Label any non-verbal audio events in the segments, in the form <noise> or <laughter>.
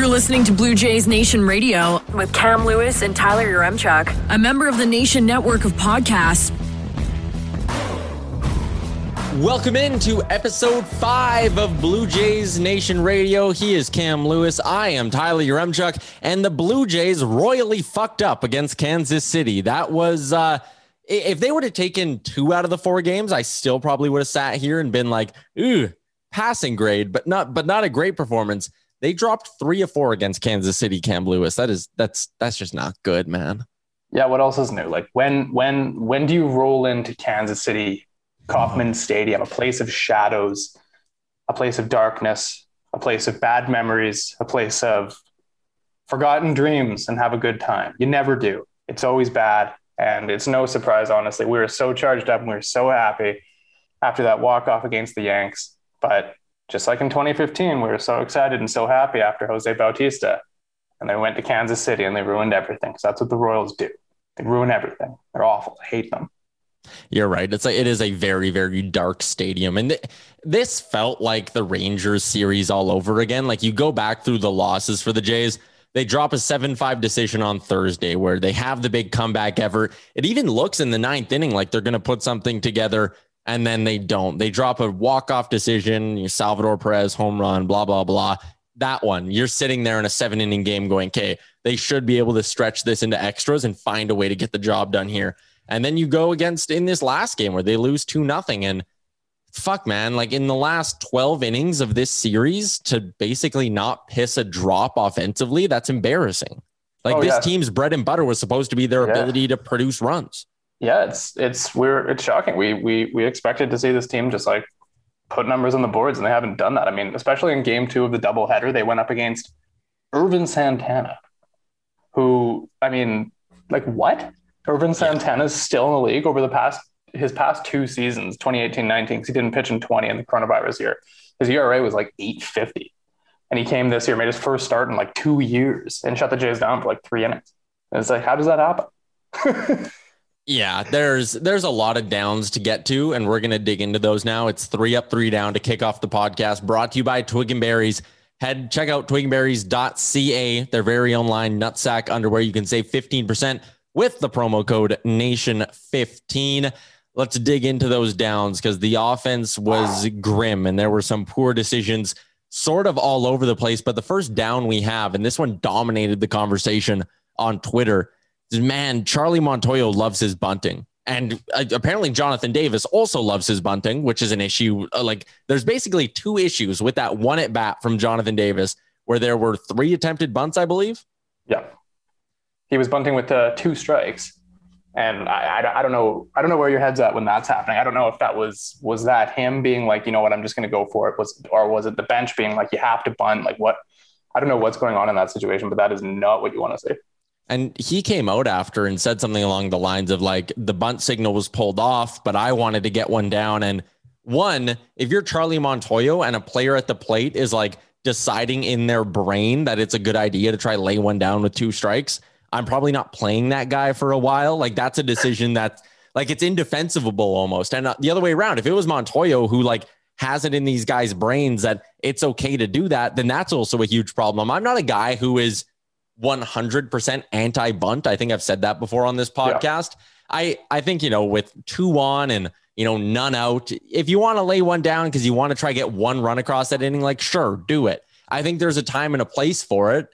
You're listening to Blue Jays Nation Radio with Cam Lewis and Tyler Yaremchuk, a member of the Nation Network of Podcasts. Welcome into episode five of Blue Jays Nation Radio. He is Cam Lewis. I am Tyler Yaremchuk, and the Blue Jays royally fucked up against Kansas City. That was, uh, if they would have taken two out of the four games, I still probably would have sat here and been like, ooh, passing grade, but not, but not a great performance. They dropped three or four against Kansas City, Cam Lewis. That is, that's, that's just not good, man. Yeah. What else is new? Like when, when, when do you roll into Kansas City Kauffman Stadium, a place of shadows, a place of darkness, a place of bad memories, a place of forgotten dreams and have a good time. You never do. It's always bad. And it's no surprise, honestly. We were so charged up and we were so happy after that walk off against the Yanks. But just like in 2015, we were so excited and so happy after Jose Bautista. And they went to Kansas City and they ruined everything. Because that's what the Royals do. They ruin everything. They're awful. I hate them. You're right. It's a, it is a very very dark stadium, and th- this felt like the Rangers series all over again. Like you go back through the losses for the Jays, they drop a seven five decision on Thursday, where they have the big comeback ever. It even looks in the ninth inning like they're going to put something together, and then they don't. They drop a walk off decision, Salvador Perez home run, blah blah blah. That one, you're sitting there in a seven inning game, going, "Okay, they should be able to stretch this into extras and find a way to get the job done here." And then you go against in this last game where they lose two nothing. And fuck, man, like in the last 12 innings of this series to basically not piss a drop offensively, that's embarrassing. Like Oh, this yeah. team's bread and butter was supposed to be their Yeah. ability to produce runs. Yeah, it's it's we're it's shocking. We we we expected to see this team just like put numbers on the boards, and they haven't done that. I mean, especially in game two of the doubleheader, they went up against Ervin Santana, who I mean, like what? Ervin Santana is still in the league over the past his past two seasons, 2018-19, because he didn't pitch in 20 in the coronavirus year. His ERA was like 850. And he came this year, made his first start in like two years, and shut the Jays down for like three innings. And it's like, how does that happen? <laughs> Yeah, there's there's a lot of downs to get to, and we're gonna dig into those now. It's three up, three down to kick off the podcast. Brought to you by Twig and Berries. Head check out twigandberries.ca, their very own line nutsack underwear. You can save 15% with the promo code Nation15. Let's dig into those downs because the offense was grim and there were some poor decisions sort of all over the place. But the first down we have, and this one dominated the conversation on Twitter, man, Charlie Montoyo loves his bunting. And uh, apparently, Jonathan Davis also loves his bunting, which is an issue. Uh, like, there's basically two issues with that one at bat from Jonathan Davis, where there were three attempted bunts, I believe. Yeah. He was bunting with uh, two strikes. And I, I, I don't know I don't know where your head's at when that's happening. I don't know if that was was that him being like, you know what, I'm just going to go for it was or was it the bench being like you have to bunt like what I don't know what's going on in that situation, but that is not what you want to see. And he came out after and said something along the lines of like the bunt signal was pulled off, but I wanted to get one down. And one, if you're Charlie Montoyo and a player at the plate is like deciding in their brain that it's a good idea to try lay one down with two strikes, I'm probably not playing that guy for a while. Like that's a decision that like it's indefensible almost. And uh, the other way around, if it was Montoyo who like has it in these guys' brains that it's okay to do that, then that's also a huge problem. I'm not a guy who is 100% anti bunt. I think I've said that before on this podcast. I I think, you know, with two on and you know, none out. If you want to lay one down because you want to try to get one run across that inning, like sure, do it. I think there's a time and a place for it.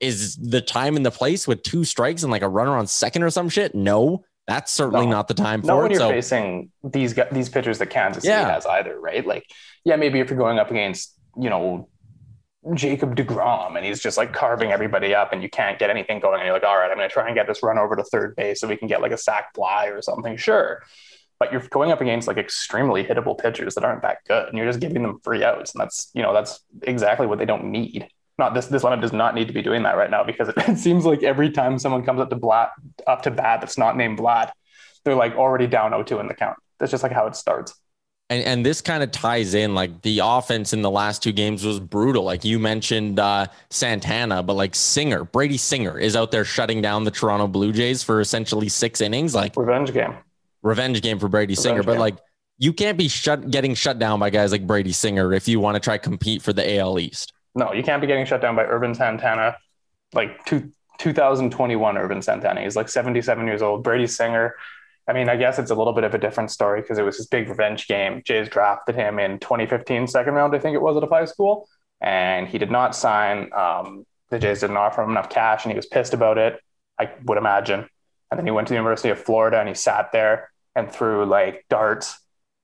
Is the time and the place with two strikes and like a runner on second or some shit? No, that's certainly No. not the time Not for when it. you're So facing these these pitchers that Kansas City Yeah. has either, right? Like, yeah, maybe if you're going up against, you know, Jacob DeGrom and he's just like carving everybody up and you can't get anything going and you're like, all right, I'm going to try and get this run over to third base so we can get like a sack fly or something. Sure. But you're going up against like extremely hittable pitchers that aren't that good and you're just giving them free outs. And that's, you know, that's exactly what they don't need. Not this, this lineup does not need to be doing that right now because it, <laughs> it seems like every time someone comes up to Vlad, up to bat that's not named Vlad, they're like already down 0-2 in the count. That's just like how it starts. And and this kind of ties in like the offense in the last two games was brutal. Like you mentioned uh, Santana, but like Singer, Brady Singer is out there shutting down the Toronto Blue Jays for essentially six innings. Like Revenge game. revenge game for Brady Singer, Revenge but like you can't be shut getting shut down by guys like Brady Singer if you want to try compete for the AL East. No, you can't be getting shut down by Ervin Santana, like two, 2021 Ervin Santana. He's like 77 years old. Brady Singer. I mean, I guess it's a little bit of a different story because it was his big revenge game. Jays drafted him in 2015, second round, I think it was at a high school, and he did not sign. Um, the Jays didn't offer him enough cash, and he was pissed about it. I would imagine. And then he went to the University of Florida, and he sat there and threw like darts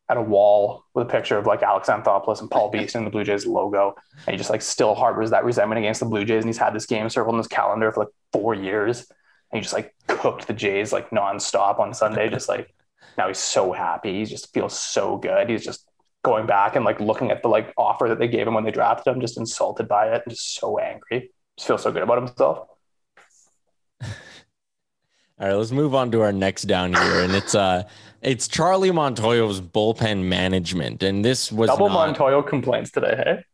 at a wall with a picture of like Alex Anthopoulos and Paul Beeston and the Blue Jays logo. And he just like still harbors that resentment against the Blue Jays. And he's had this game circled in his calendar for like four years. And he just like cooked the Jays like nonstop on Sunday. Just like now he's so happy. He just feels so good. He's just going back and like looking at the like offer that they gave him when they drafted him, just insulted by it and just so angry. Just feels so good about himself. <laughs> All right, let's move on to our next down here, and it's uh, it's Charlie Montoyo's bullpen management, and this was Double not- Montoyo complaints today. Hey,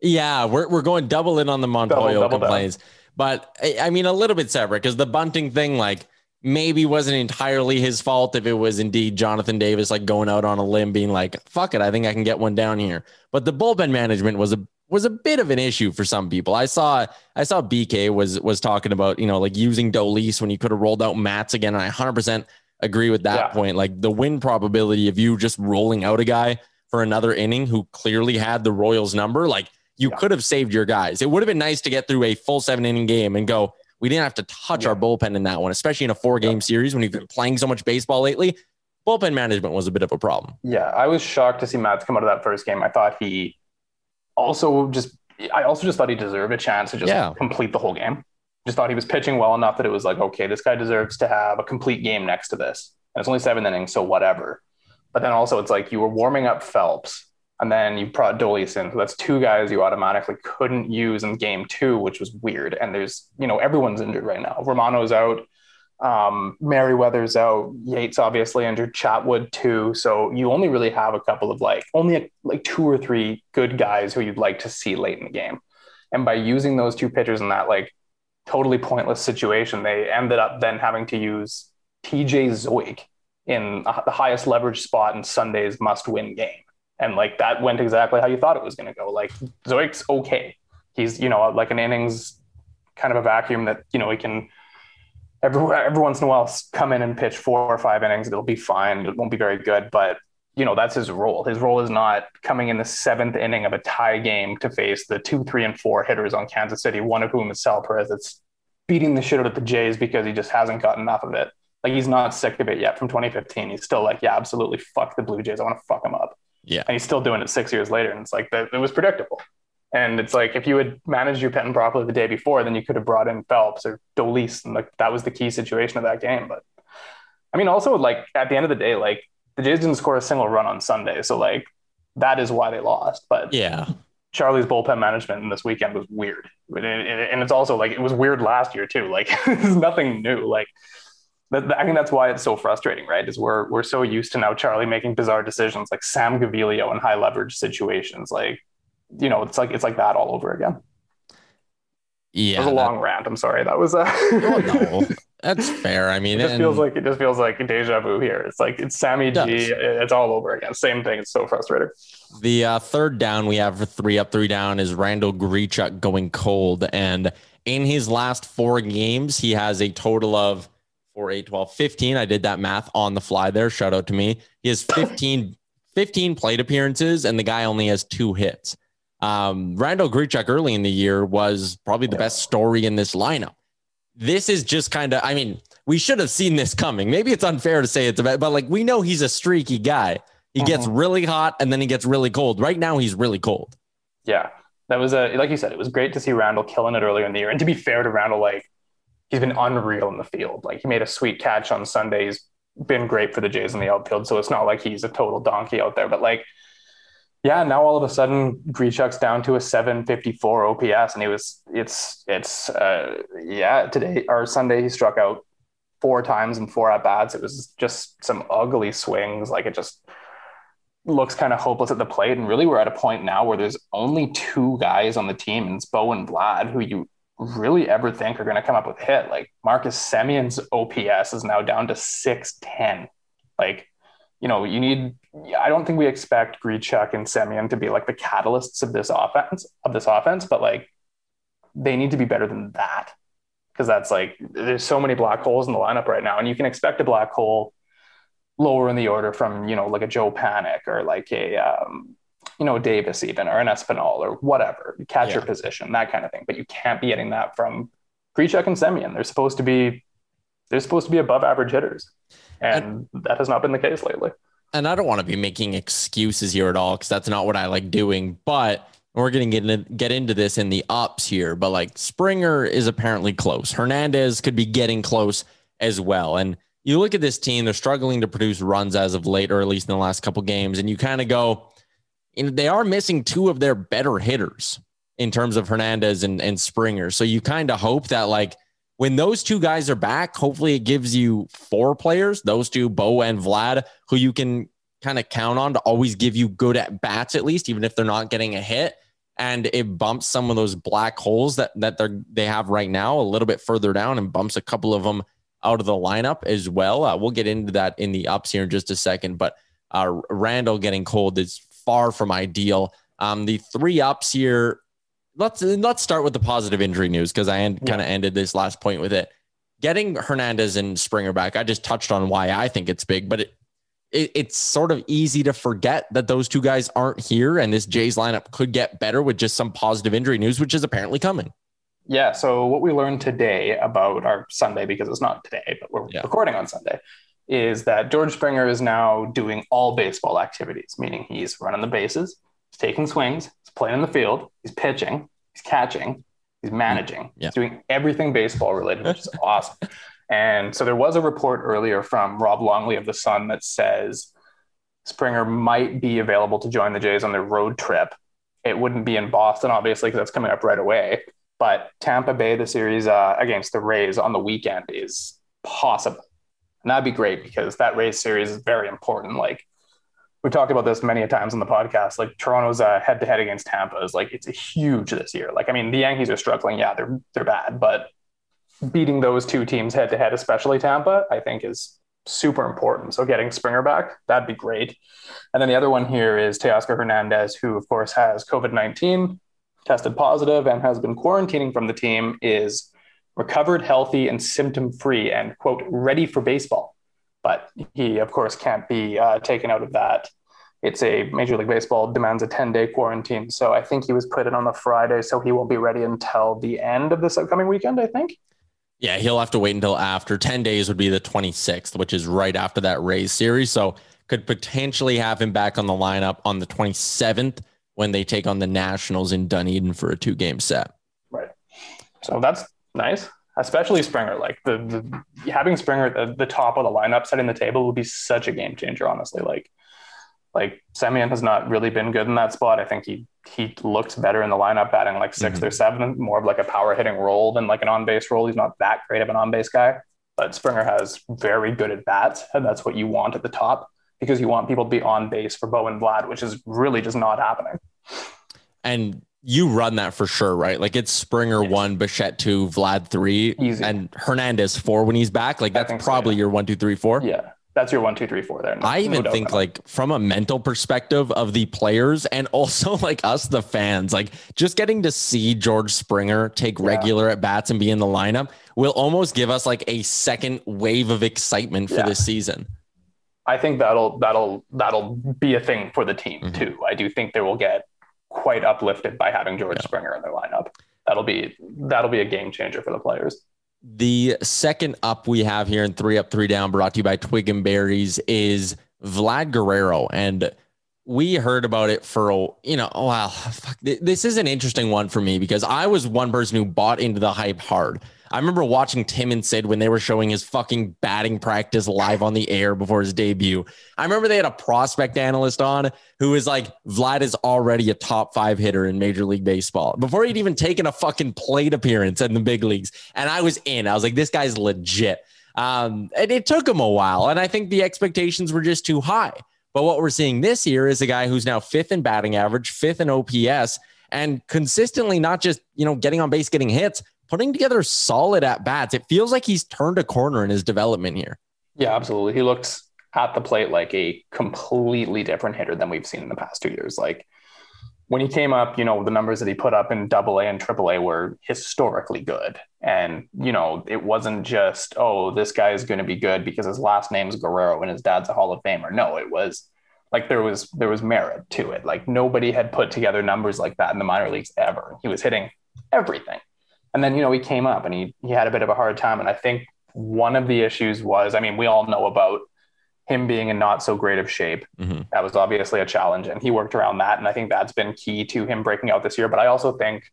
Yeah, we're we're going double in on the Montoyo double down. complaints, but I, mean a little bit separate because the bunting thing, like maybe wasn't entirely his fault if it was indeed Jonathan Davis like going out on a limb, being like, "Fuck it, I think I can get one down here." But the bullpen management was a was a bit of an issue for some people. I saw I saw BK was was talking about you know like using Dolis when you could have rolled out Matz again, and I hundred percent agree with that Yeah. point. Like the win probability of you just rolling out a guy for another inning who clearly had the Royals number, like you Yeah. could have saved your guys. It would have been nice to get through a full seven inning game and go, we didn't have to touch Yeah. our bullpen in that one, especially in a four game series when you've been playing so much baseball lately. Bullpen management was a bit of a problem. Yeah, I was shocked to see Matz come out of that first game. I thought he also just I also just thought he deserved a chance to just Yeah. complete the whole game. Just thought he was pitching well enough that it was like, okay, this guy deserves to have a complete game next to this. And it's only seven innings, so whatever. But then also it's like you were warming up Phelps and then you brought Dolis in. So that's two guys you automatically couldn't use in game two, which was weird. And there's, you know, everyone's injured right now. Romano's out. Um, Merryweather's out. Yates obviously injured. Chatwood too. So you only really have a couple of like only like two or three good guys who you'd like to see late in the game. And by using those two pitchers in that like totally pointless situation, they ended up then having to use TJ Zeuch in the highest leverage spot in Sunday's must-win game. And like that went exactly how you thought it was going to go. Like Zeuch's okay. He's you know like an innings kind of a vacuum that you know he can every every once in a while come in and pitch four or five innings. It'll be fine. It won't be very good, but you know that's his role. His role is not coming in the seventh inning of a tie game to face the two, three, and four hitters on Kansas City. One of whom is Sal Perez. That's beating the shit out of the Jays because he just hasn't got enough of it. Like he's not sick of it yet from 2015. He's still like, yeah, absolutely, fuck the Blue Jays. I want to fuck them up. Yeah. And he's still doing it six years later. And it's like that. It was predictable. And it's like if you had managed your pen properly the day before, then you could have brought in Phelps or Dolis, and like that was the key situation of that game. But I mean, also like at the end of the day, like the Jays didn't score a single run on Sunday, so like that is why they lost. But Yeah. Charlie's bullpen management in this weekend was weird, and and it's also like it was weird last year too. Like <laughs> it's nothing new. Like that, I think that's why it's so frustrating, right? Is we're we're so used to now Charlie making bizarre decisions, like Sam Gaviglio in high leverage situations, like you know, it's like it's like that all over again. Yeah. It was a that- long rant. I'm sorry. That was uh, Oh, no, <laughs> that's fair. I mean, it just and- feels like it just feels like deja vu here. It's like it's Sammy does. G. It's all over again. Same thing. It's so frustrating. The uh, third down we have for three up, three down is Randall Grichuk going cold. And in his last four games, he has a total of 4, 8, 12, 15. I did that math on the fly there. Shout out to me. He has 15, <coughs> 15 plate appearances, and the guy only has two hits. Um, Randall Grichuk early in the year was probably the best story in this lineup. This is just kind of, I mean, we should have seen this coming. Maybe it's unfair to say it's about, but like we know he's a streaky guy. He gets Mhm. really hot and then he gets really cold. Right now, he's really cold. Yeah, that was a like you said, it was great to see Randall killing it earlier in the year. And to be fair to Randall, like he's been unreal in the field. Like he made a sweet catch on Sunday. He's been great for the Jays in the outfield. So it's not like he's a total donkey out there. But like, yeah, now all of a sudden Grichuk's down to a 754 OPS, and he was it's it's uh yeah today or Sunday he struck out four times and four at bats. It was just some ugly swings. Like it just looks kind of hopeless at the plate. And really, we're at a point now where there's only two guys on the team, and it's Bo and Vlad, who you really ever think are going to come up with hit. Like Marcus Semien's OPS is now down to 610. Like, you know, you need, I don't think we expect Grichuk and Semien to be like the catalysts of this offense, of this offense, but like they need to be better than that. Cause that's like, there's so many black holes in the lineup right now. And you can expect a black hole lower in the order from you know like a Joe Panik or like a um, you know Davis even or an Espinal or whatever catcher Yeah. position that kind of thing. But you can't be getting that from Grichuk and Semien. They're supposed to be they're supposed to be above average hitters, and that has not been the case lately. and I don't want to be making excuses here at all because that's not what I like doing. But we're going to get into, get into this in the ups here. But like Springer is apparently close. Hernandez could be getting close as well. And you look at this team; they're struggling to produce runs as of late, or at least in the last couple games. And you kind of go, they are missing two of their better hitters in terms of Hernandez and, and Springer. So you kind of hope that like when those two guys are back, hopefully it gives you four players, those two, Bo and Vlad, who you can kind of count on to always give you good at bats, at least, even if they're not getting a hit. And it bumps some of those black holes that that they're they have right now a little bit further down and bumps a couple of them out of the lineup as well. Uh, we'll get into that in the ups here in just a second. But uh, Randall getting cold is far from ideal. Um, the three ups here. Let's let's start with the positive injury news because I end, kind of ended this last point with it. Getting Hernandez and Springer back, I just touched on why I think it's big, but it, it it's sort of easy to forget that those two guys aren't here, and this Jays lineup could get better with just some positive injury news, which is apparently coming. Yeah. So what we learned today about our Sunday, because it's not today, but we're Yeah. recording on Sunday, is that George Springer is now doing all baseball activities, meaning he's running the bases, he's taking swings, he's playing in the field, he's pitching, he's catching, he's managing, Yeah. he's doing everything baseball related, which is <laughs> awesome. And so there was a report earlier from Rob Longley of the Sun that says Springer might be available to join the Jays on their road trip. It wouldn't be in Boston, obviously, because that's coming up right away. But Tampa Bay, the series uh, against the Rays on the weekend is possible. And that'd be great because that race series is very important. Like we've talked about this many times on the podcast. Like Toronto's uh, head-to-head against Tampa is like it's a huge this year. Like I mean, the Yankees are struggling. Yeah, they're they're bad, but beating those two teams head-to-head, especially Tampa, I think is super important. So getting Springer back, that'd be great. And then the other one here is Teoscar Hernandez, who of course has COVID nineteen, tested positive, and has been quarantining from the team. Is recovered, healthy, and symptom free, and quote ready for baseball. But he, of course, can't be uh, taken out of that. It's a Major League Baseball demands a 10 day quarantine. So I think he was put in on the Friday, so he won't be ready until the end of this upcoming weekend, I think. Yeah, he'll have to wait until after 10 days would be the 26th, which is right after that Rays series. So could potentially have him back on the lineup on the 27th when they take on the Nationals in Dunedin for a two game set. Right. So that's nice, especially Springer. Like the, the having Springer at the, the top of the lineup, setting the table would be such a game changer. Honestly, like like Semien has not really been good in that spot. I think he he looked better in the lineup, batting like 6th mm-hmm. or seventh, more of like a power hitting role than like an on base role. He's not that great of an on base guy, but Springer has very good at bats, and that's what you want at the top because you want people to be on base for Bo and Vlad, which is really just not happening. And you run that for sure, right? Like it's Springer Yes. one, Bichette two, Vlad three, Easy. and Hernandez four when he's back. Like that's think so, probably yeah. your one, two, three, four. Yeah, that's your one, two, three, four there. No- I even doubt think like from a mental perspective of the players and <laughs> also like us, the fans, like just getting to see George Springer take Yeah. regular at bats and be in the lineup will almost give us like a second wave of excitement for Yeah. this season. I think that'll that'll that'll be a thing for the team Mhm. too. I do think they will get quite uplifted by having George Springer in their lineup. That'll be that'll be a game changer for the players. The second up we have here in three up, three down, brought to you by Twig and Berries, is Vlad Guerrero. And we heard about it for, a- you know, wow. Fuck. This is an interesting one for me because I was one person who bought into the hype hard. I remember watching Tim and Sid when they were showing his fucking batting practice live on the air before his debut. I remember they had a prospect analyst on who was like, Vlad is already a top five hitter in Major League Baseball before he'd even taken a fucking plate appearance in the big leagues. And I was in. I was like, this guy's legit. Um, and it took him a while. And I think the expectations were just too high. But what we're seeing this year is a guy who's now fifth in batting average, fifth in OPS, and consistently not just, you know, getting on base, getting hits, putting together solid at bats. It feels like he's turned a corner in his development here. Yeah, absolutely. He looked at the plate like a completely different hitter than we've seen in the past two years. Like when he came up, you know, the numbers that he put up in double A and triple A were historically good. And, you know, it wasn't just, oh, this guy is going to be good because his last name's Guerrero and his dad's a Hall of Famer. No, it was like there was there was merit to it. Like nobody had put together numbers like that in the minor leagues ever. He was hitting everything. And then, you know, he came up and he he had a bit of a hard time. And I think one of the issues was, I mean, we all know about him being in not so great of shape. Mhm. That was obviously a challenge, and he worked around that. And I think that's been key to him breaking out this year. But I also think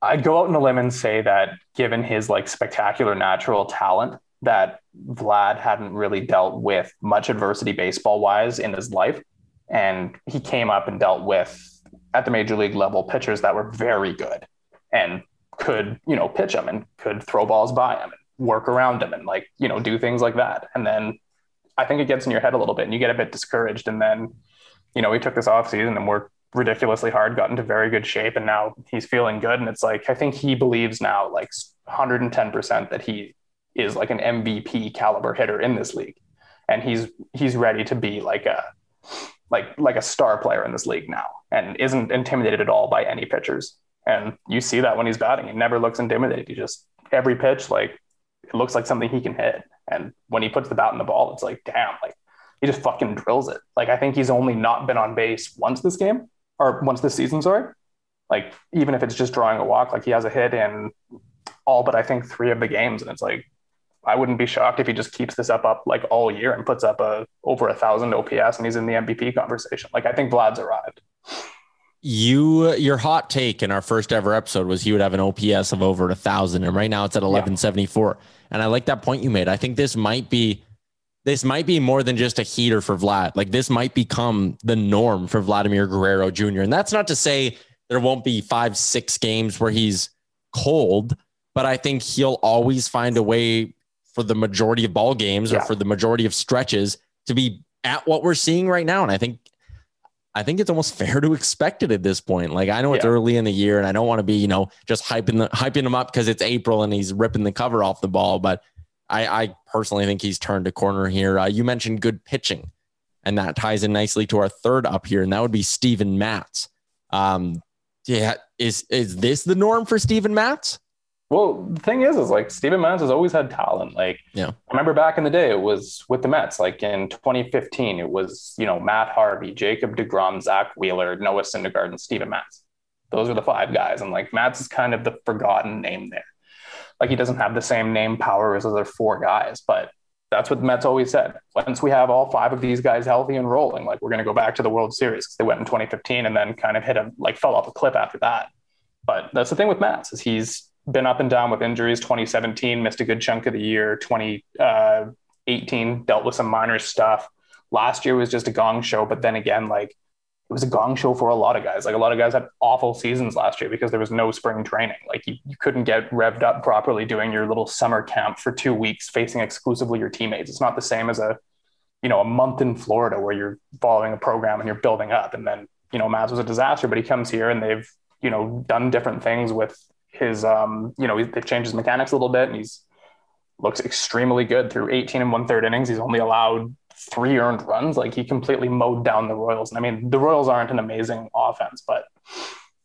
I'd go out on a limb and say that given his like spectacular natural talent, that Vlad hadn't really dealt with much adversity baseball wise in his life. And he came up and dealt with at the major league level pitchers that were very good and could, you know, pitch him and could throw balls by him and work around him and like, you know, do things like that. And then I think it gets in your head a little bit and you get a bit discouraged. And then, you know, we took this off season and worked ridiculously hard, got into very good shape, and now he's feeling good. And it's like I think he believes now, like 110%, that he is like an MVP caliber hitter in this league, and he's he's ready to be like a like like a star player in this league now, and isn't intimidated at all by any pitchers. And you see that when he's batting, he never looks intimidated. He just every pitch like it looks like something he can hit. And when he puts the bat in the ball, it's like damn, like he just fucking drills it. Like I think he's only not been on base once this game or once this season, sorry. Like even if it's just drawing a walk, like he has a hit in all but I think three of the games, and it's like I wouldn't be shocked if he just keeps this up up like all year and puts up a over a thousand OPS and he's in the MVP conversation. Like I think Vlad's arrived. You, your hot take in our first ever episode was he would have an OPS of over a thousand, and right now it's at eleven seventy four. And I like that point you made. I think this might be, this might be more than just a heater for Vlad. Like this might become the norm for Vladimir Guerrero Jr. And that's not to say there won't be five, six games where he's cold, but I think he'll always find a way for the majority of ball games or Yeah. for the majority of stretches to be at what we're seeing right now. And I think I think it's almost <laughs> fair to expect it at this point. Like I know it's Yeah. early in the year, and I don't want to be, you know, just hyping the hyping him up because it's April and he's ripping the cover off the ball. But I, I personally think he's turned a corner here. Uh, you mentioned good pitching, and that ties in nicely to our third up here, and that would be Steven Matz. Um, yeah, is is this the norm for Steven Matz? Well, the thing is, is like Steven Matz has always had talent. Like, Yeah. I remember back in the day, it was with the Mets. Like in 2015, it was you know Matt Harvey, Jacob Degrom, Zack Wheeler, Noah Syndergaard, and Steven Matz. Those are the five guys, and like Matz is kind of the forgotten name there. Like he doesn't have the same name power as other four guys, but that's what the Mets always said. Once we have all five of these guys healthy and rolling, like we're going to go back to the World Series because they went in 2015 and then kind of hit a like fell off a cliff after that. But that's the thing with Matz is he's been up and down with injuries. 2017 missed a good chunk of the year. 2018 dealt with some minor stuff. Last year was just a gong show, but then again, like it was a gong show for a lot of guys. Like a lot of guys had awful seasons last year because there was no spring training. Like you, you couldn't get revved up properly doing your little summer camp for two weeks facing exclusively your teammates. It's not the same as a you know a month in Florida where you're following a program and you're building up. And then you know Mavs was a disaster, but he comes here and they've you know done different things with his um you know they've changed his mechanics a little bit and he's looks extremely good through 18 and one third innings. He's only allowed three earned runs. Like he completely mowed down the Royals. And I mean, the Royals aren't an amazing offense, but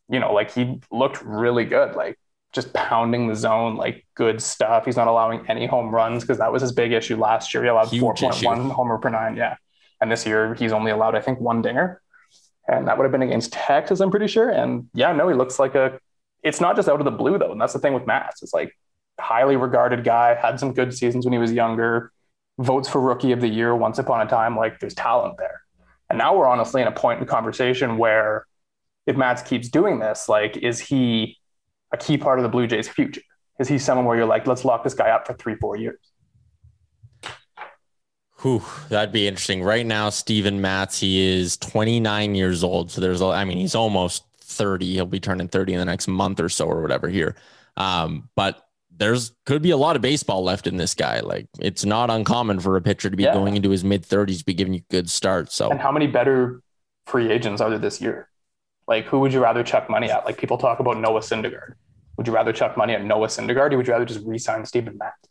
you know, like he looked really good. Like just pounding the zone, like good stuff. He's not allowing any home runs because that was his big issue last year. He allowed 4.1 homer per nine. Yeah. And this year he's only allowed, I think, one dinger. And that would have been against Texas, I'm pretty sure. And yeah, no, he looks like a, it's not just out of the blue though. And that's the thing with Matz. It's like highly regarded guy, had some good seasons when he was younger, votes for rookie of the year once upon a time. Like there's talent there. And now we're honestly in a point in conversation where if Matz keeps doing this, like, is he a key part of the Blue Jays' future? Is he someone where you're like, let's lock this guy up for three, four years? Whew, that'd be interesting. Right now, Steven Matz, he is 29 years old. So there's, I mean, he's almost 30. He'll be turning 30 in the next month or so or whatever here. Um, but there's could be a lot of baseball left in this guy. Like it's not uncommon for a pitcher to be yeah. going into his mid 30s, be giving you good starts. So, and how many better free agents are there this year? Like, who would you rather chuck money at? Like, people talk about Noah Syndergaard. Would you rather chuck money at Noah Syndergaard, or would you rather just re-sign Steven Matz?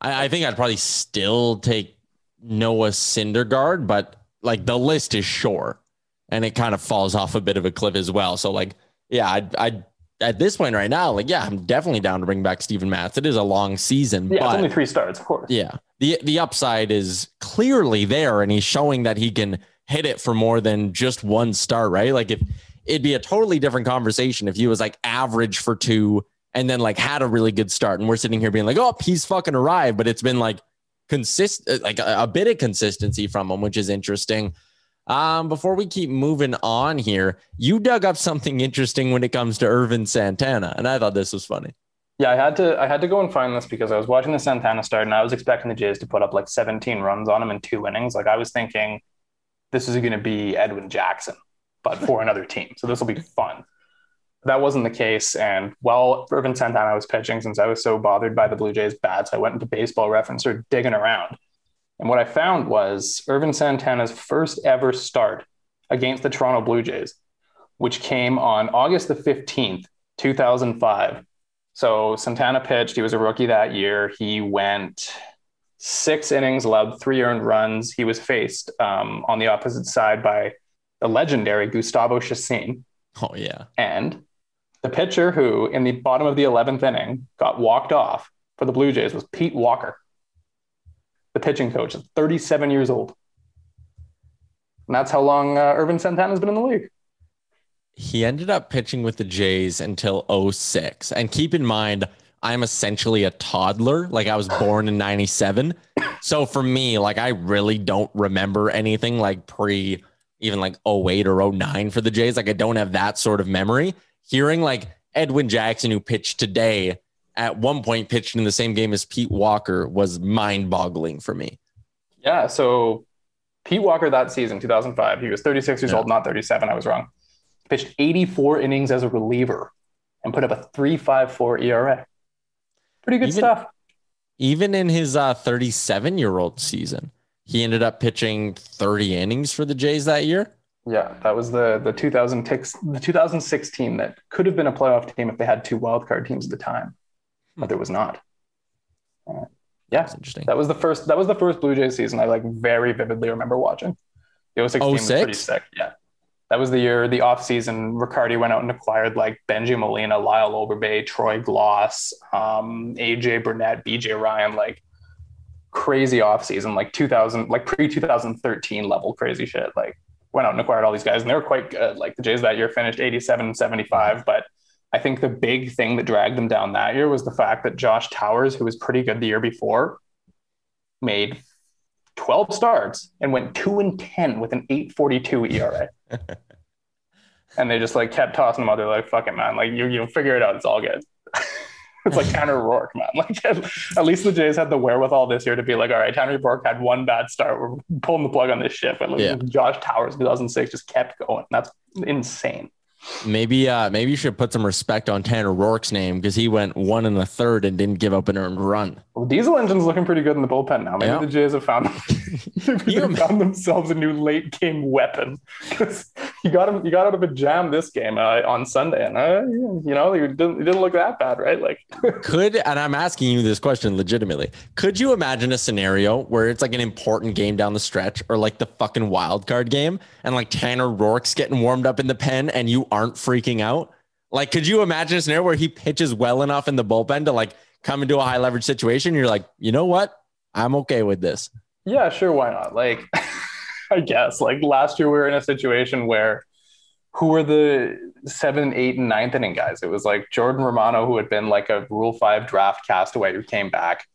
I, I think I'd probably still take Noah Syndergaard, but like the list is short, and it kind of falls off a bit of a cliff as well. So, like, yeah, I'd, I'd at this point right now, like, yeah, I'm definitely down to bring back Steven Matz. It is a long season. Yeah, but, it's only three starts, of course. Yeah. The the upside is clearly there, and he's showing that he can hit it for more than just one start, right? Like if it'd be a totally different conversation if he was like average for two and then like had a really good start. And we're sitting here being like, oh, he's fucking arrived. But it's been like consist like a, a bit of consistency from him, which is interesting. Um, before we keep moving on here, you dug up something interesting when it comes to Ervin Santana, and I thought this was funny. Yeah, I had to I had to go and find this because I was watching the Santana start and I was expecting the Jays to put up like 17 runs on him in two innings. Like I was thinking this is going to be Edwin Jackson, but for <laughs> another team. So this will be fun. That wasn't the case. And while Ervin Santana was pitching, since I was so bothered by the Blue Jays bats, I went into baseball reference or digging around. And what I found was Ervin Santana's first ever start against the Toronto Blue Jays, which came on August the 15th, 2005. So Santana pitched. He was a rookie that year. He went six innings, allowed three earned runs. He was faced um, on the opposite side by the legendary Gustavo Chacin. Oh, yeah. And the pitcher who, in the bottom of the 11th inning, got walked off for the Blue Jays was Pete Walker, the pitching coach, 37 years old. And that's how long uh, Ervin Santana has been in the league. He ended up pitching with the Jays until 06. And keep in mind, I'm essentially a toddler. Like I was born in 97. So for me, like I really don't remember anything like pre even like 08 or 09 for the Jays. Like I don't have that sort of memory. Hearing like Edwin Jackson, who pitched today, at one point pitched in the same game as Pete Walker was mind boggling for me. Yeah. So Pete Walker that season, 2005, he was 36 years yeah. old, not 37. I was wrong. Pitched 84 innings as a reliever and put up a 3.54 ERA. Pretty good even, stuff. Even in his 37 uh, year old season, he ended up pitching 30 innings for the Jays that year. Yeah, that was the the 2000 the 2016 that could have been a playoff team if they had two wildcard teams at the time, but there was not. Uh, yeah, That's interesting. That was the first. That was the first Blue Jays season I like very vividly remember watching. The 06 team was pretty sick. Yeah, that was the year, the off season. Ricciardi went out and acquired like Bengie Molina, Lyle Overbay, Troy Glaus, um, AJ Burnett, BJ Ryan, like crazy off season, like 2000, like pre 2013 level crazy shit. Like went out and acquired all these guys and they were quite good. Like the Jays that year finished 87 and 75. But I think the big thing that dragged them down that year was the fact that Josh Towers, who was pretty good the year before, made 12 starts and went 2 and 10 with an 842 ERA. <laughs> and they just like kept tossing them out. They're like, fuck it, man. Like you, you figure it out. It's all good. <laughs> it's like Tanner Roark, man. <laughs> Like at, least the Jays had the wherewithal this year to be like, all right, Tanner Roark had one bad start. We're pulling the plug on this ship. But like yeah. Josh Towers, 2006, just kept going. That's insane. Maybe uh maybe you should put some respect on Tanner Roark's name because he went one and a third and didn't give up an earned run. Well, Diesel Engine's looking pretty good in the bullpen now. Maybe yeah. the Jays have found <laughs> <laughs> found themselves a new late game weapon because you got him you got out of a jam this game uh, on Sunday and uh, you know it didn't, didn't look that bad, right? Like <laughs> could and I'm asking you this question legitimately. Could you imagine a scenario where it's like an important game down the stretch or like the fucking wild card game and like Tanner Roark's getting warmed up in the pen and you aren't freaking out? Like, could you imagine a scenario where he pitches well enough in the bullpen to like come into a high leverage situation? You're like, you know what? I'm okay with this. Yeah, sure. Why not? Like, <laughs> I guess like last year we were in a situation where who were the seven, eight, and ninth inning guys? It was like Jordan Romano, who had been like a Rule Five draft castaway who came back.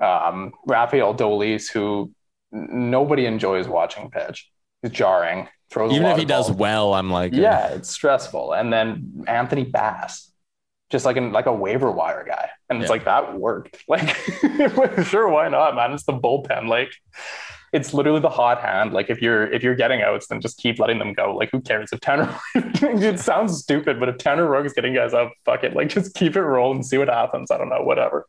Um, Rafael Dolis, who nobody enjoys watching pitch. He's jarring. Throws Even if he does well, I'm like, yeah, it's stressful. And then Anthony Bass, just like an like a waiver wire guy, and it's yeah. like that worked. <laughs> Like, <laughs> sure, why not, man? It's the bullpen. Like, it's literally the hot hand. Like, if you're if you're getting outs, then just keep letting them go. Like, who cares if Tanner? <laughs> it sounds stupid, but if Tanner Roark's getting guys up, fuck it. Like, just keep it rolling, and see what happens. I don't know, whatever.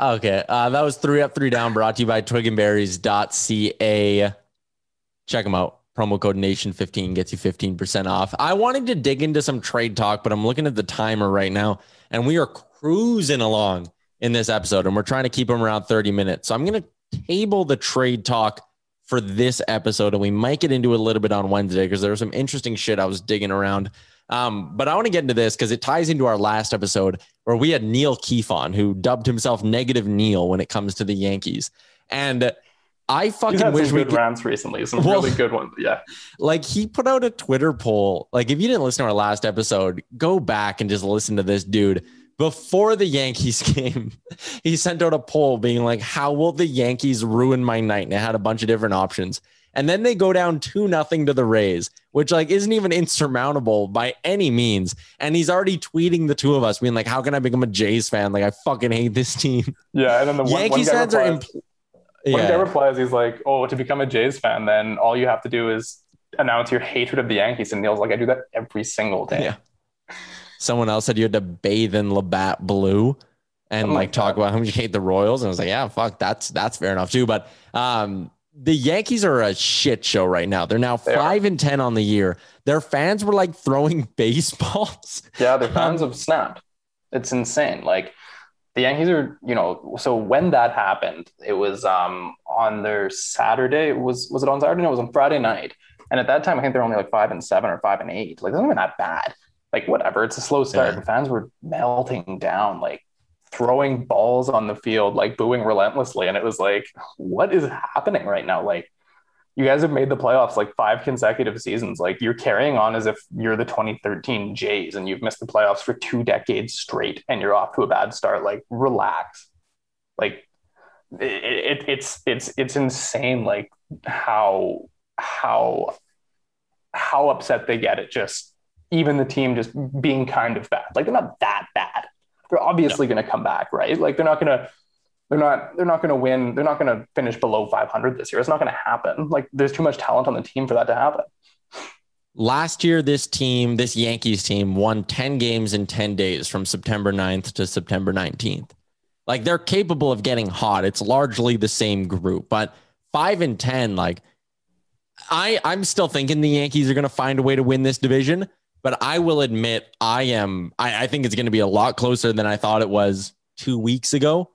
Okay, uh, that was three up, three down. Brought to you by Twigandberries.ca. Check them out. Promo code Nation15 gets you 15% off. I wanted to dig into some trade talk, but I'm looking at the timer right now, and we are cruising along in this episode, and we're trying to keep them around 30 minutes. So I'm going to table the trade talk for this episode, and we might get into it a little bit on Wednesday because there was some interesting shit I was digging around. Um, but I want to get into this because it ties into our last episode where we had Neil Keefon, who dubbed himself Negative Neil when it comes to the Yankees. And I fucking wish we could rounds recently. Some well, really good ones. Yeah. <laughs> Like he put out a Twitter poll. Like if you didn't listen to our last episode, go back and just listen to this dude. Before the Yankees <laughs> game, he sent out a poll being like, How will the Yankees ruin my night? And it had a bunch of different options. And then they go down two nothing to the Rays, which like isn't even insurmountable by any means. And he's already tweeting the two of us, being like, "How can I become a Jays fan? Like I fucking hate this team." Yeah, and then the Yankees one fans replies, are. Impl- yeah. One guy replies, he's like, "Oh, to become a Jays fan, then all you have to do is announce your hatred of the Yankees." And Neil's like, "I do that every single day." Yeah. Someone else said you had to bathe in Labatt blue and like, like talk about how much you hate the Royals. And I was like, yeah, fuck, that's that's fair enough too. But um, the Yankees are a shit show right now. They're now they five are. and ten on the year. Their fans were like throwing <laughs> baseballs. Yeah, their fans have snapped. It's insane. Like the Yankees are, you know, so when that happened, it was um on their Saturday. Was was it on Saturday? No, it was on Friday night. And at that time, I think they're only like five and seven or five and eight. Like, it's not even that bad. Like, whatever. It's a slow start. Yeah. The fans were melting down. Like, throwing balls on the field, like booing relentlessly. And it was like, what is happening right now? Like, you guys have made the playoffs like five consecutive seasons. Like, you're carrying on as if you're the 2013 Jays and you've missed the playoffs for two decades straight and you're off to a bad start. Like, relax. Like, it, it, it's it's it's insane like how how how upset they get at just even the team just being kind of bad like they're not that bad they're obviously no. going to come back, right? Like they're not going to they're not they're not going to win. They're not going to finish below 500 this year. It's not going to happen. Like there's too much talent on the team for that to happen. Last year, this team, this Yankees team, won 10 games in 10 days from September 9th to September 19th. Like they're capable of getting hot. It's largely the same group, but five and 10, like I, I'm still thinking the Yankees are going to find a way to win this division. But I will admit, I am, I, I think it's going to be a lot closer than I thought it was two weeks ago.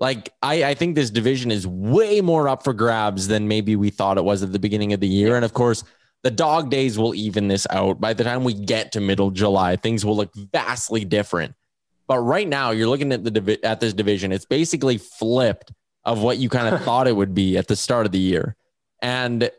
Like, I, I think this division is way more up for grabs than maybe we thought it was at the beginning of the year. And of course, the dog days will even this out. By the time we get to middle July, things will look vastly different. But right now, you're looking at the at this division. It's basically flipped of what you kind of <laughs> thought it would be at the start of the year. And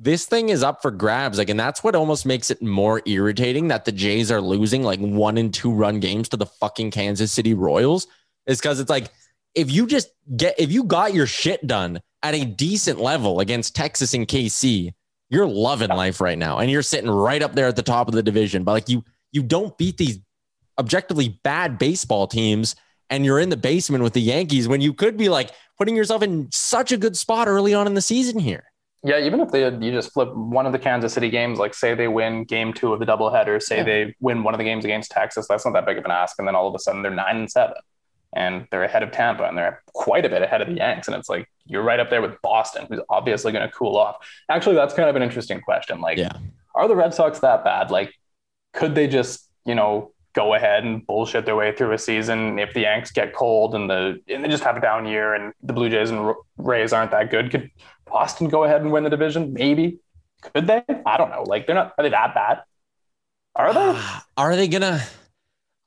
this thing is up for grabs. Like, and that's what almost makes it more irritating that the Jays are losing like one and two run games to the fucking Kansas City Royals is because it's like, if you just get, if you got your shit done at a decent level against Texas and KC, you're loving life right now. And you're sitting right up there at the top of the division. But like, you, you don't beat these objectively bad baseball teams and you're in the basement with the Yankees when you could be like putting yourself in such a good spot early on in the season here. Yeah, even if they you just flip one of the Kansas City games, like say they win game two of the doubleheader, say yeah. they win one of the games against Texas, that's not that big of an ask. And then all of a sudden they're nine and seven and they're ahead of Tampa and they're quite a bit ahead of the Yanks. And it's like you're right up there with Boston, who's obviously going to cool off. Actually, that's kind of an interesting question. Like, yeah. are the Red Sox that bad? Like, could they just, you know, go ahead and bullshit their way through a season if the Yanks get cold and the and they just have a down year and the Blue Jays and Rays aren't that good? Could Boston go ahead and win the division? Maybe. Could they? I don't know. Like they're not. Are they that bad? Are they? Ah, are they gonna?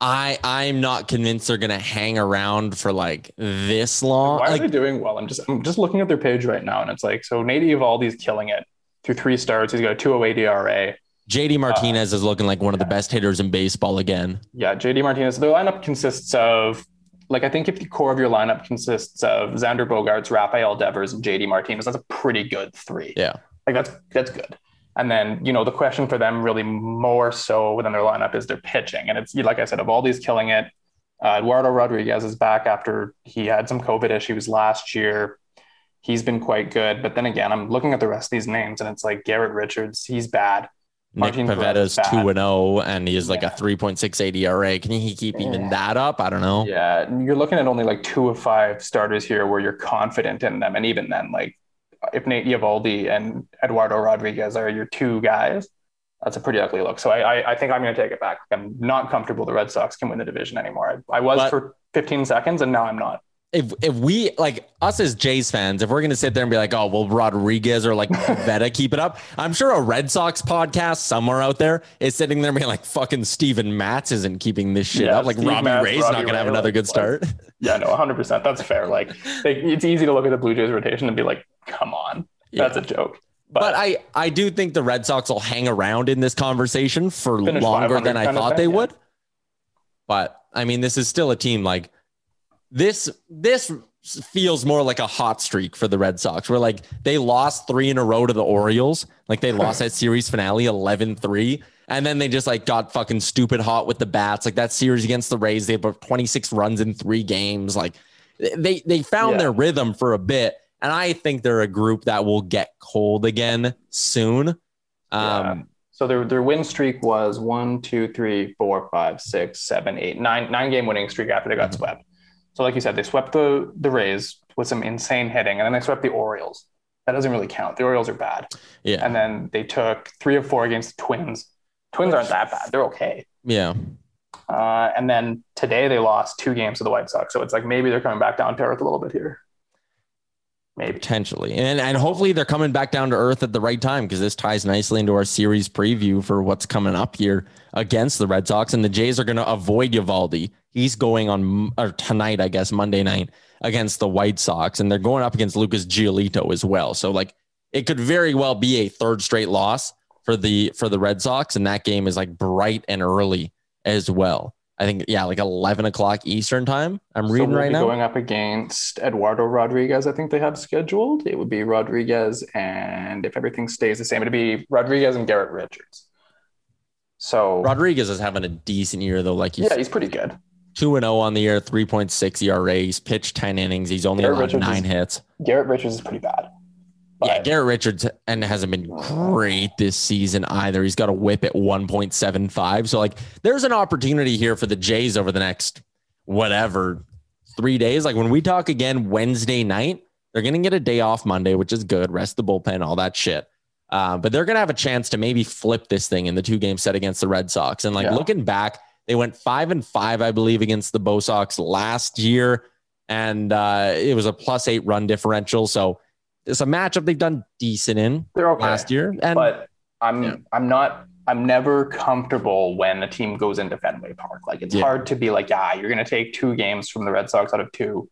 I I'm not convinced they're gonna hang around for like this long. Why are like, they doing well? I'm just I'm just looking at their page right now, and it's like so. Nate Eovaldi's killing it through three starts. He's got a 208 ERA. JD Martinez uh, is looking like one of the best hitters in baseball again. Yeah, JD Martinez. Their lineup consists of like I think if the core of your lineup consists of Xander Bogaerts, Rafael Devers, and JD Martinez, that's a pretty good three. Yeah, like that's that's good. And then, you know, the question for them really more so within their lineup is their pitching. And it's like I said, Eovaldi's killing it. Uh, Eduardo Rodriguez is back after he had some COVID issues last year. He's been quite good. But then again, I'm looking at the rest of these names and it's like Garrett Richards, he's bad. Nick Pivetta's two and zero, and he is like yeah. a three point six eight ERA. Can he keep even yeah. that up? I don't know. Yeah, you're looking at only like two of five starters here where you're confident in them, and even then, like if Nate Eovaldi and Eduardo Rodriguez are your two guys, that's a pretty ugly look. So I, I, I think I'm going to take it back. I'm not comfortable the Red Sox can win the division anymore. I, I was but, for 15 seconds, and now I'm not if if we like us as Jays fans, if we're gonna sit there and be like, oh, well, Rodriguez or like <laughs> Veta keep it up, I'm sure a Red Sox podcast somewhere out there is sitting there being like, fucking Steven Matz isn't keeping this shit yeah, up. Like Steve Robbie Matz, Ray's Robbie not gonna have another good start. <laughs> yeah, no, 100. percent That's fair. Like, they, it's easy to look at the Blue Jays rotation and be like, come on, that's a joke. But, but, I, I do think the Red Sox will hang around in this conversation for longer than I thought thing, they yeah. would. But I mean, this is still a team like this. This feels more like a hot streak for the Red Sox, where like they lost three in a row to the Orioles. Like they lost that <laughs> series finale 11 3. And then they just like got fucking stupid hot with the bats. Like that series against the Rays, they put 26 runs in three games. Like they they found yeah. their rhythm for a bit. And I think they're a group that will get cold again soon. Um, yeah. So their their win streak was one, two, three, four, five, six, seven, eight, nine, nine game winning streak after they got mm-hmm. swept. So, like you said, they swept the the Rays with some insane hitting, and then they swept the Orioles. That doesn't really count. The Orioles are bad. Yeah. And then they took three or four against the Twins. Twins aren't that bad. They're okay. Yeah. Uh, and then today they lost two games to the White Sox. So it's like maybe they're coming back down to earth a little bit here. Maybe. Potentially. And and hopefully they're coming back down to earth at the right time because this ties nicely into our series preview for what's coming up here against the Red Sox. And the Jays are going to avoid Eovaldi. He's going on or tonight, I guess, Monday night against the White Sox. And they're going up against Lucas Giolito as well. So like it could very well be a third straight loss for the for the Red Sox. And that game is like bright and early as well. I think yeah, like eleven o'clock Eastern time. I'm so reading we'll right now. Going up against Eduardo Rodriguez, I think they have scheduled. It would be Rodriguez, and if everything stays the same, it'd be Rodriguez and Garrett Richards. So Rodriguez is having a decent year though. Like yeah, he's pretty good. Two and zero oh on the year, three point six ERA. He's pitched ten innings. He's only Garrett allowed Richards nine is, hits. Garrett Richards is pretty bad. Yeah, Garrett Richards and hasn't been great this season either. He's got a whip at 1.75. So like there's an opportunity here for the Jays over the next whatever three days. Like when we talk again Wednesday night, they're gonna get a day off Monday, which is good. Rest the bullpen, all that shit. Uh, but they're gonna have a chance to maybe flip this thing in the two game set against the Red Sox. And like yeah. looking back, they went five and five, I believe, against the Bo Sox last year, and uh, it was a plus eight run differential. So it's a matchup they've done decent in They're okay. last year. And but I'm yeah. I'm not I'm never comfortable when a team goes into Fenway Park. Like it's yeah. hard to be like, yeah, you're gonna take two games from the Red Sox out of two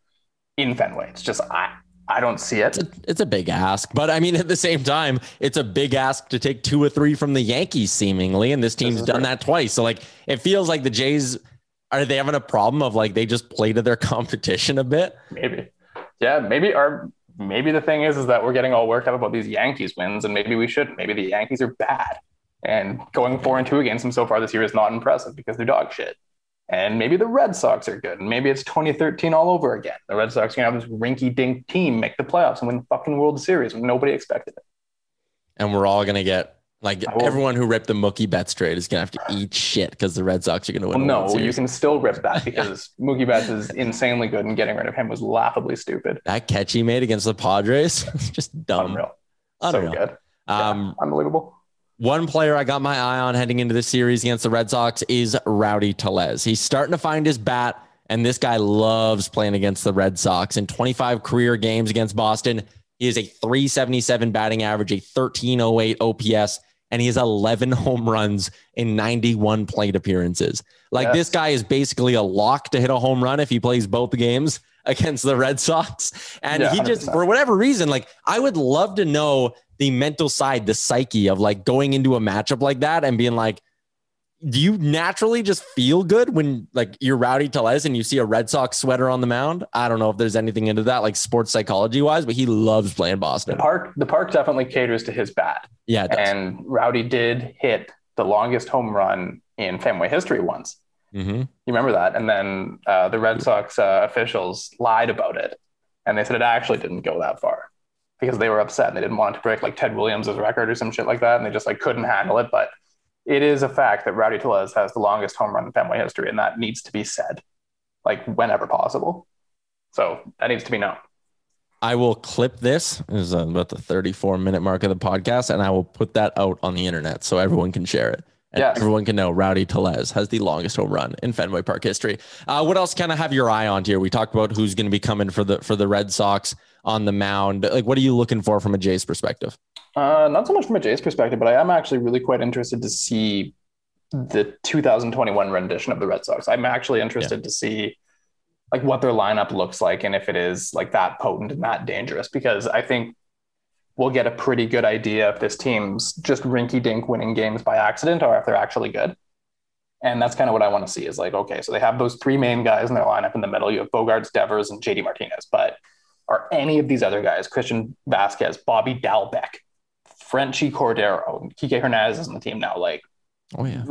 in Fenway. It's just I I don't see it. It's a, it's a big ask, but I mean, at the same time, it's a big ask to take two or three from the Yankees, seemingly, and this team's this done that twice. So, like, it feels like the Jays are they having a problem of like they just play to their <laughs> competition a bit? Maybe, yeah, maybe. Our maybe the thing is is that we're getting all worked up about these Yankees wins, and maybe we shouldn't. Maybe the Yankees are bad, and going four and two against them so far this year is not impressive because they're dog shit. And maybe the Red Sox are good, and maybe it's 2013 all over again. The Red Sox are gonna have this rinky-dink team make the playoffs and win the fucking World Series when nobody expected it. And we're all gonna get like everyone who ripped the Mookie Betts trade is gonna have to eat shit because the Red Sox are gonna win. Well, no, you can still rip that <laughs> because Mookie Betts is insanely good, and getting rid of him was laughably stupid. That catch he made against the Padres, <laughs> just dumb. Unreal. Unreal. So good. Um, yeah, unbelievable. One player I got my eye on heading into the series against the Red Sox is Rowdy Tellez. He's starting to find his bat, and this guy loves playing against the Red Sox. In 25 career games against Boston, he is a 377 batting average, a 1308 OPS, and he has 11 home runs in 91 plate appearances. Like Yes. this guy is basically a lock to hit a home run if he plays both games <laughs> against the Red Sox. And Yeah, he just, 100%. for whatever reason, like I would love to know the mental side, the psyche of like going into a matchup like that and being like, do you naturally just feel good when like you're Rowdy Tellez and you see a Red Sox sweater on the mound? I don't know if there's anything into that, like sports psychology wise, but he loves playing Boston. The park, the park definitely caters to his bat. Yeah. And Rowdy did hit the longest home run in Fenway history once. Mhm. You remember that? And then uh, the Red Sox uh, officials lied about it, and they said it actually didn't go that far because they were upset and they didn't want it to break like Ted Williams' record or some shit like that, and they just like couldn't handle it. But it is a fact that Rowdy Tellez has the longest home run in Fenway history, and that needs to be said, like whenever possible. So that needs to be known. I will clip this. This is about the 34 minute mark of the podcast, and I will put that out on the internet so everyone can share it. And Yes. everyone can know Rowdy Tellez has the longest home run in Fenway Park history. Uh, what else kind of have your eye on here? We talked about who's going to be coming for the for the Red Sox on the mound. Like, what are you looking for from a Jays perspective? Uh, not so much from a Jays perspective, but I am actually really quite interested to see the 2021 rendition of the Red Sox. I'm actually interested to see like what their lineup looks like and if it is like that potent and that dangerous because I think we'll get a pretty good idea if this team's just rinky dink winning games by accident or if they're actually good. And that's kind of what I want to see is like, okay, so they have those three main guys in their lineup in the middle. You have Bogaerts, Devers, and JD Martinez. But are any of these other guys, Christian Vazquez, Bobby Dalbec, Franchy Cordero, Kike Hernandez is on the team now, like Oh yeah,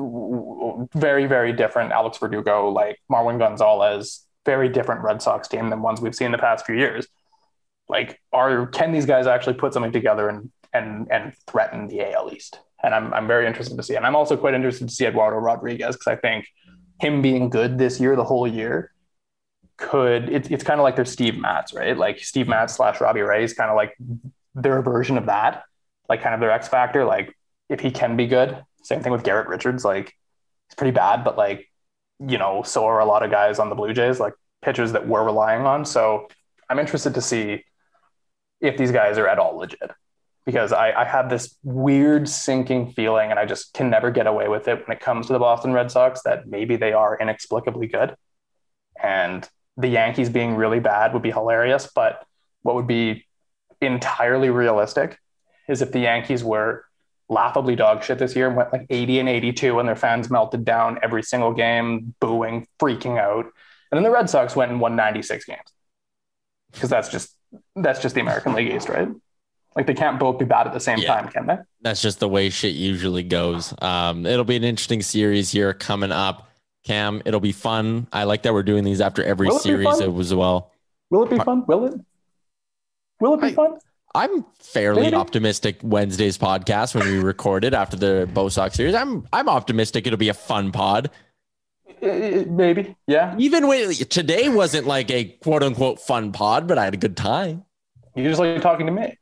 very, very different. Alex Verdugo, like Marwin Gonzalez, very different Red Sox team than ones we've seen the past few years. Like, are can these guys actually put something together and and and threaten the AL East? And I'm I'm very interested to see. And I'm also quite interested to see Eduardo Rodriguez because I think him being good this year, the whole year, could it's it's kind of like their Steve Matz, right? Like Steve Matz slash Robbie Ray is kind of like their version of that, like kind of their X factor. Like if he can be good, same thing with Garrett Richards. Like it's pretty bad, but like you know, so are a lot of guys on the Blue Jays, like pitchers that we're relying on. So I'm interested to see if these guys are at all legit because I, I have this weird sinking feeling and I just can never get away with it when it comes to the Boston Red Sox that maybe they are inexplicably good. And the Yankees being really bad would be hilarious. But what would be entirely realistic is if the Yankees were laughably dog shit this year and went like 80 and 82 and their fans melted down every single game, booing, freaking out. And then the Red Sox went and won 96 games. Because that's just that's just the American League East, right? Like they can't both be bad at the same Yeah. time, can they? that's just the way shit usually goes. Um, it'll be an interesting series here coming up. Cam, it'll be fun. I like that we're doing these after every Will it be series as well. Will it be fun? Will it? Will it be I- fun? I'm fairly optimistic Wednesday's podcast when we recorded after the Bo Sox series. I'm I'm optimistic it'll be a fun pod. Uh, Maybe. Yeah. Even when today wasn't like a quote unquote fun pod, but I had a good time. You just like talking to me.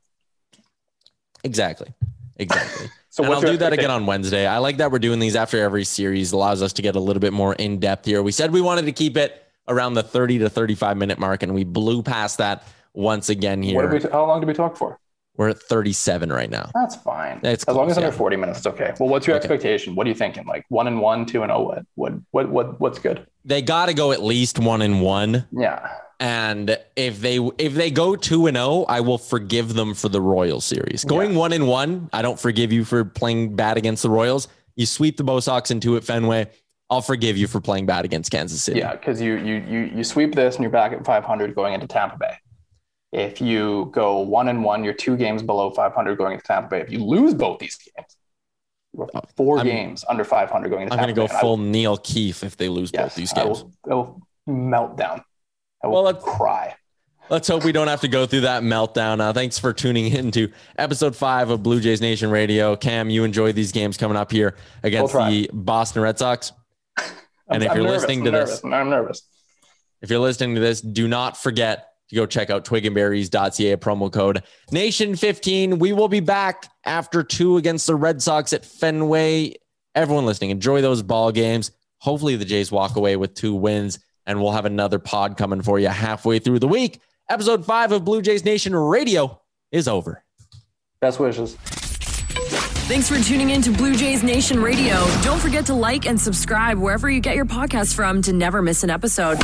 Exactly. Exactly. <laughs> So and I'll do that again on Wednesday. I like that we're doing these after every series. Allows us to get a little bit more in depth here. We said we wanted to keep it around the 30 to 35 minute mark, and we blew past that once again here. We, how long did we talk for? we're at 37 right now. That's fine. It's as long as under yeah. 40 minutes, it's okay. Well, what's your Okay. expectation? What are you thinking? Like one and one, two and oh, what, what, what, what, what's good? They got to go at least one and one. Yeah. And if they if they go two and zero, I will forgive them for the Royals series. Going Yeah. one and one, I don't forgive you for playing bad against the Royals. You sweep the Bo Sox into it Fenway. I'll forgive you for playing bad against Kansas City. Yeah. Cause you, you, you, you sweep this and you're back at 500 going into Tampa Bay. If you go one and one, you're two games below 500 going into Tampa Bay. If you lose both these games, you're 4 I'm- games under 500 going into Tampa I'm going to go Bay. Full will- Neil Keefe if they lose both yes, these I games. will, I will melt down. I will Well, let's- cry. Let's hope we don't have to go through that meltdown. Uh, thanks for tuning in to episode five of Blue Jays Nation Radio. Cam, you enjoy these games coming up here against the Boston Red Sox. <laughs> And if I'm you're nervous, listening I'm to nervous, this, I'm nervous. if you're listening to this, do not forget to go check out twigandberries.ca promo code nation15. We will be back after two against the Red Sox at Fenway. Everyone listening, enjoy those ball games. Hopefully the Jays walk away with two wins and we'll have another pod coming for you halfway through the week. Episode five of Blue Jays Nation Radio is over. Best wishes. Thanks for tuning in to Blue Jays Nation Radio. Don't forget to like and subscribe wherever you get your podcasts from to never miss an episode.